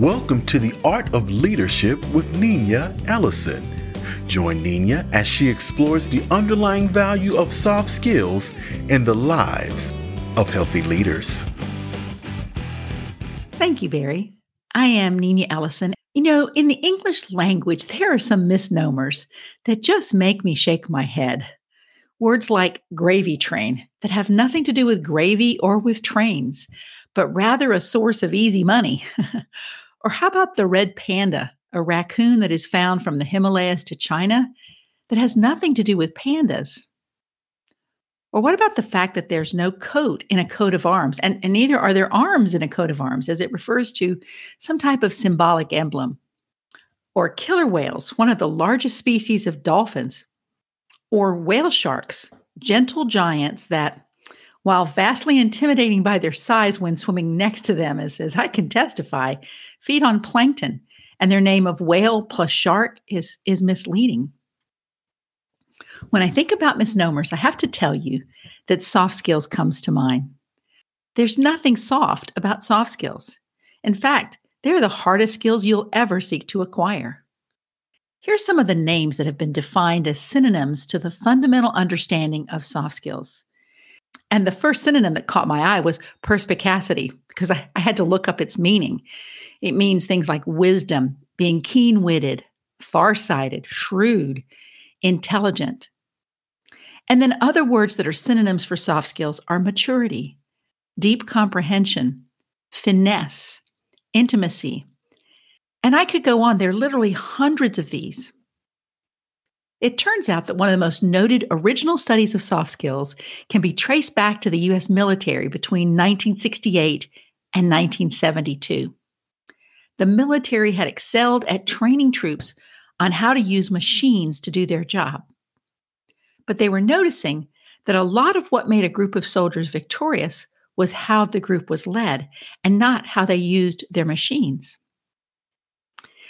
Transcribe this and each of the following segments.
Welcome to the Art of Leadership with Nina Ellison. Join Nina as she explores the underlying value of soft skills in the lives of healthy leaders. Thank you, Barry. I am Nina Ellison. You know, in the English language, there are some misnomers that just make me shake my head. Words like gravy train that have nothing to do with gravy or with trains, but rather a source of easy money. or how about the red panda, a raccoon that is found from the Himalayas to China that has nothing to do with pandas? Or what about the fact that there's no coat in a coat of arms, and, and neither are there arms in a coat of arms, as it refers to some type of symbolic emblem? Or killer whales, one of the largest species of dolphins, or whale sharks, gentle giants that while vastly intimidating by their size when swimming next to them, as, as I can testify, feed on plankton, and their name of whale plus shark is, is misleading. When I think about misnomers, I have to tell you that soft skills comes to mind. There's nothing soft about soft skills. In fact, they're the hardest skills you'll ever seek to acquire. Here are some of the names that have been defined as synonyms to the fundamental understanding of soft skills. And the first synonym that caught my eye was perspicacity, because I, I had to look up its meaning. It means things like wisdom, being keen witted, far-sighted, shrewd, intelligent. And then other words that are synonyms for soft skills are maturity, deep comprehension, finesse, intimacy. And I could go on. There are literally hundreds of these. It turns out that one of the most noted original studies of soft skills can be traced back to the US military between 1968 and 1972. The military had excelled at training troops on how to use machines to do their job. But they were noticing that a lot of what made a group of soldiers victorious was how the group was led and not how they used their machines.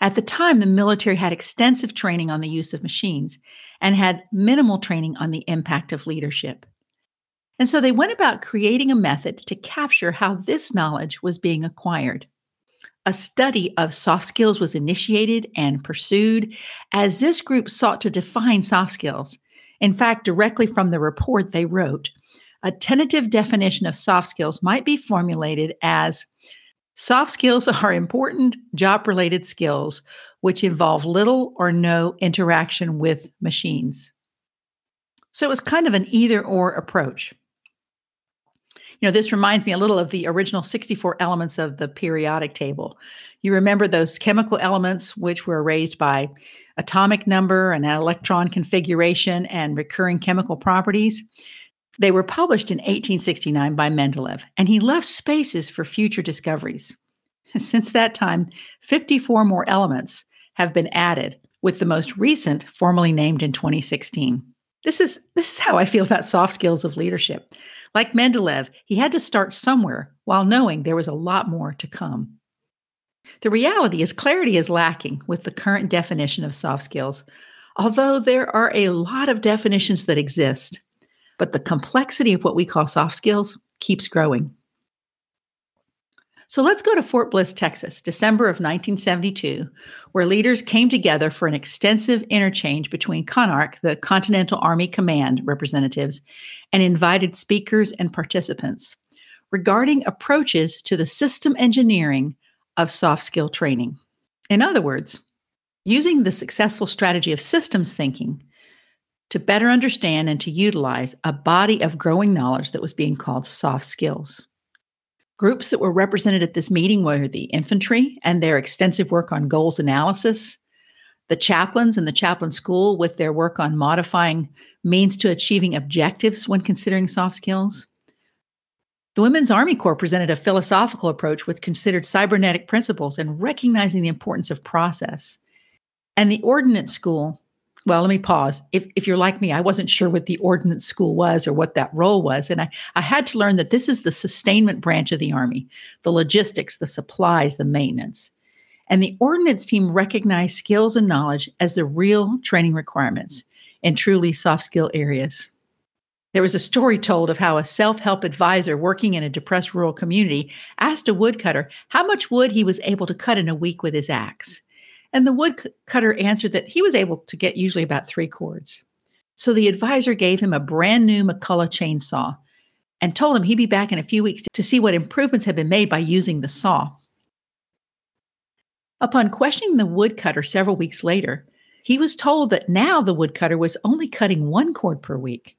At the time, the military had extensive training on the use of machines and had minimal training on the impact of leadership. And so they went about creating a method to capture how this knowledge was being acquired. A study of soft skills was initiated and pursued as this group sought to define soft skills. In fact, directly from the report they wrote, a tentative definition of soft skills might be formulated as Soft skills are important job related skills which involve little or no interaction with machines. So it was kind of an either or approach. You know, this reminds me a little of the original 64 elements of the periodic table. You remember those chemical elements which were arranged by atomic number and electron configuration and recurring chemical properties? They were published in 1869 by Mendeleev, and he left spaces for future discoveries. Since that time, 54 more elements have been added, with the most recent formally named in 2016. This is this is how I feel about soft skills of leadership. Like Mendeleev, he had to start somewhere while knowing there was a lot more to come. The reality is clarity is lacking with the current definition of soft skills, although there are a lot of definitions that exist. But the complexity of what we call soft skills keeps growing. So let's go to Fort Bliss, Texas, December of 1972, where leaders came together for an extensive interchange between CONARC, the Continental Army Command representatives, and invited speakers and participants regarding approaches to the system engineering of soft skill training. In other words, using the successful strategy of systems thinking to better understand and to utilize a body of growing knowledge that was being called soft skills. Groups that were represented at this meeting were the infantry and their extensive work on goals analysis, the chaplains and the chaplain school with their work on modifying means to achieving objectives when considering soft skills. The Women's Army Corps presented a philosophical approach which considered cybernetic principles and recognizing the importance of process. And the Ordnance School well, let me pause. If, if you're like me, I wasn't sure what the ordnance school was or what that role was. And I, I had to learn that this is the sustainment branch of the Army, the logistics, the supplies, the maintenance. And the ordnance team recognized skills and knowledge as the real training requirements in truly soft skill areas. There was a story told of how a self help advisor working in a depressed rural community asked a woodcutter how much wood he was able to cut in a week with his axe. And the woodcutter answered that he was able to get usually about three cords. So the advisor gave him a brand new McCulloch chainsaw and told him he'd be back in a few weeks to see what improvements had been made by using the saw. Upon questioning the woodcutter several weeks later, he was told that now the woodcutter was only cutting one cord per week.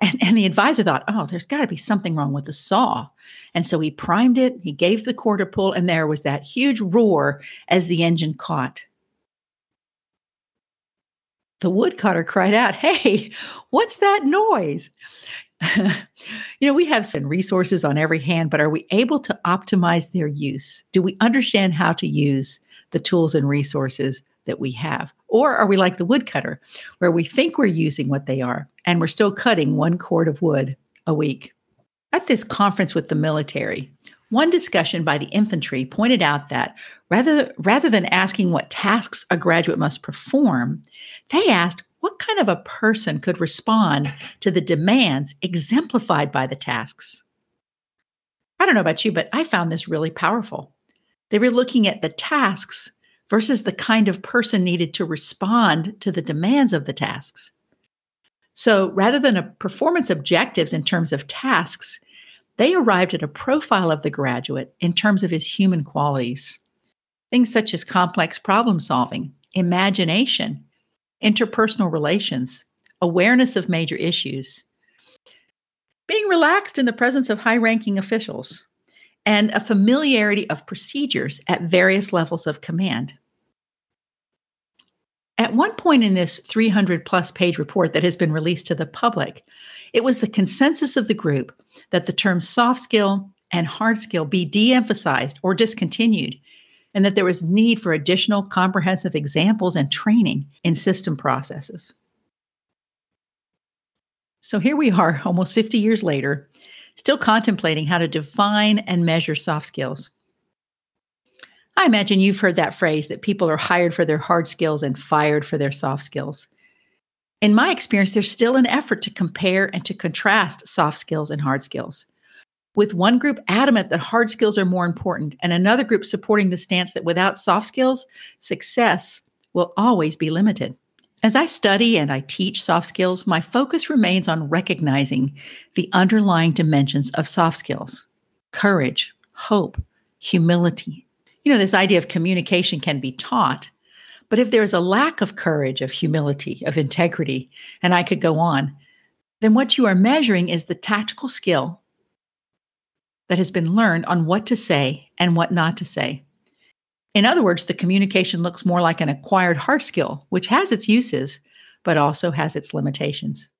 And, and the advisor thought, oh, there's got to be something wrong with the saw. And so he primed it, he gave the cord a pull, and there was that huge roar as the engine caught. The woodcutter cried out, Hey, what's that noise? you know, we have some resources on every hand, but are we able to optimize their use? Do we understand how to use the tools and resources that we have? Or are we like the woodcutter, where we think we're using what they are and we're still cutting one cord of wood a week? At this conference with the military, one discussion by the infantry pointed out that rather, rather than asking what tasks a graduate must perform, they asked what kind of a person could respond to the demands exemplified by the tasks. I don't know about you, but I found this really powerful. They were looking at the tasks versus the kind of person needed to respond to the demands of the tasks. So rather than a performance objectives in terms of tasks, they arrived at a profile of the graduate in terms of his human qualities. Things such as complex problem solving, imagination, interpersonal relations, awareness of major issues, being relaxed in the presence of high ranking officials, and a familiarity of procedures at various levels of command. At one point in this 300 plus page report that has been released to the public, it was the consensus of the group that the terms soft skill and hard skill be de emphasized or discontinued, and that there was need for additional comprehensive examples and training in system processes. So here we are, almost 50 years later, still contemplating how to define and measure soft skills. I imagine you've heard that phrase that people are hired for their hard skills and fired for their soft skills. In my experience, there's still an effort to compare and to contrast soft skills and hard skills. With one group adamant that hard skills are more important, and another group supporting the stance that without soft skills, success will always be limited. As I study and I teach soft skills, my focus remains on recognizing the underlying dimensions of soft skills courage, hope, humility. You know, this idea of communication can be taught, but if there's a lack of courage, of humility, of integrity, and I could go on, then what you are measuring is the tactical skill that has been learned on what to say and what not to say. In other words, the communication looks more like an acquired hard skill, which has its uses, but also has its limitations.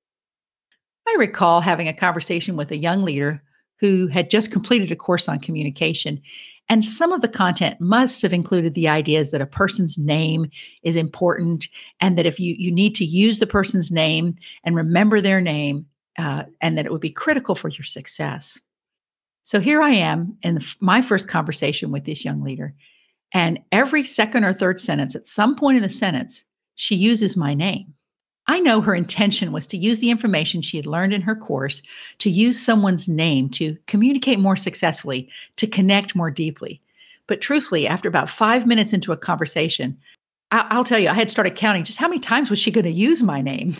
I recall having a conversation with a young leader who had just completed a course on communication. And some of the content must have included the ideas that a person's name is important and that if you, you need to use the person's name and remember their name, uh, and that it would be critical for your success. So here I am in the, my first conversation with this young leader. And every second or third sentence, at some point in the sentence, she uses my name. I know her intention was to use the information she had learned in her course to use someone's name to communicate more successfully, to connect more deeply. But truthfully, after about five minutes into a conversation, I- will tell you, I had started counting just how many times was she going to use my name.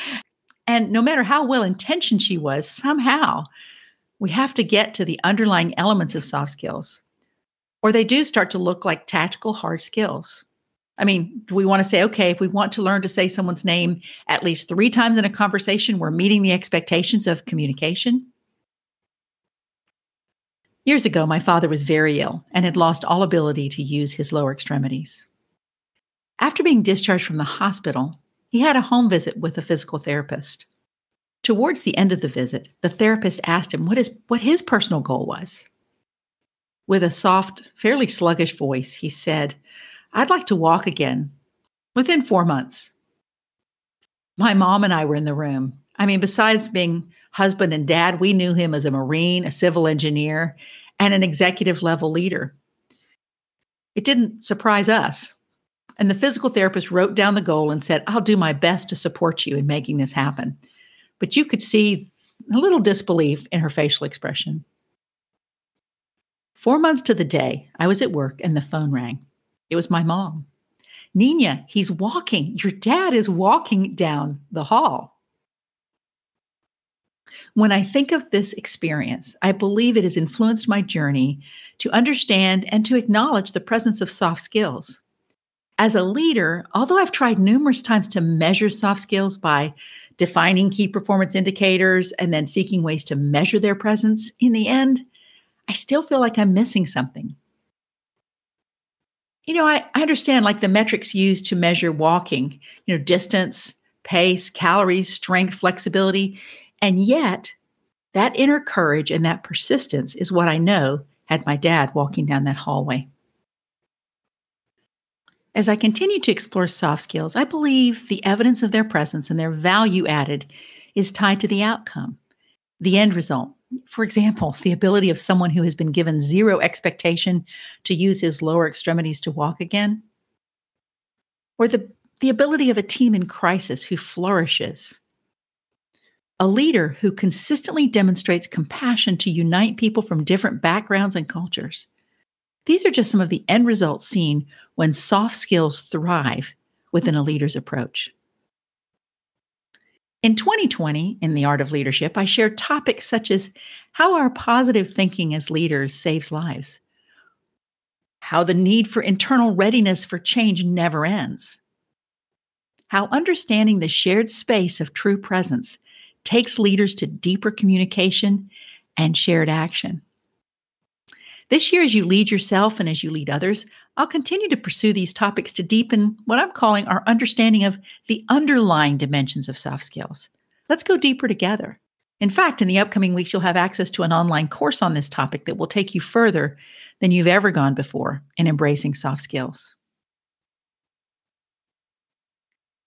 and no matter how well intentioned she was, somehow we have to get to the underlying elements of soft skills or they do start to look like tactical hard skills. I mean, do we want to say, okay, if we want to learn to say someone's name at least three times in a conversation, we're meeting the expectations of communication? Years ago, my father was very ill and had lost all ability to use his lower extremities. After being discharged from the hospital, he had a home visit with a physical therapist. Towards the end of the visit, the therapist asked him what his, what his personal goal was. With a soft, fairly sluggish voice, he said, I'd like to walk again within four months. My mom and I were in the room. I mean, besides being husband and dad, we knew him as a Marine, a civil engineer, and an executive level leader. It didn't surprise us. And the physical therapist wrote down the goal and said, I'll do my best to support you in making this happen. But you could see a little disbelief in her facial expression. Four months to the day, I was at work and the phone rang. It was my mom. Nina, he's walking. Your dad is walking down the hall. When I think of this experience, I believe it has influenced my journey to understand and to acknowledge the presence of soft skills. As a leader, although I've tried numerous times to measure soft skills by defining key performance indicators and then seeking ways to measure their presence, in the end, I still feel like I'm missing something. You know, I, I understand like the metrics used to measure walking, you know, distance, pace, calories, strength, flexibility. And yet, that inner courage and that persistence is what I know had my dad walking down that hallway. As I continue to explore soft skills, I believe the evidence of their presence and their value added is tied to the outcome, the end result. For example, the ability of someone who has been given zero expectation to use his lower extremities to walk again, or the, the ability of a team in crisis who flourishes a leader who consistently demonstrates compassion to unite people from different backgrounds and cultures. These are just some of the end results seen when soft skills thrive within a leader's approach. In 2020, in The Art of Leadership, I shared topics such as how our positive thinking as leaders saves lives, how the need for internal readiness for change never ends, how understanding the shared space of true presence takes leaders to deeper communication and shared action. This year, as you lead yourself and as you lead others, I'll continue to pursue these topics to deepen what I'm calling our understanding of the underlying dimensions of soft skills. Let's go deeper together. In fact, in the upcoming weeks, you'll have access to an online course on this topic that will take you further than you've ever gone before in embracing soft skills.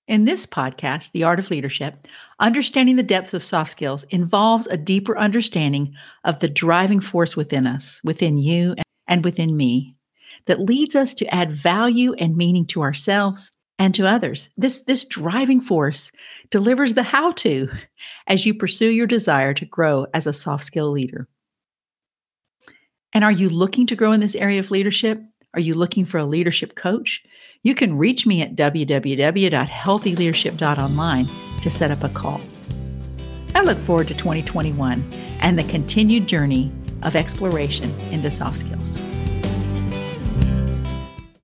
In this podcast, The Art of Leadership, understanding the depths of soft skills involves a deeper understanding of the driving force within us, within you, and within me, that leads us to add value and meaning to ourselves and to others. This, this driving force delivers the how to as you pursue your desire to grow as a soft skill leader. And are you looking to grow in this area of leadership? Are you looking for a leadership coach? You can reach me at www.healthyleadership.online to set up a call. I look forward to 2021 and the continued journey of exploration into soft skills.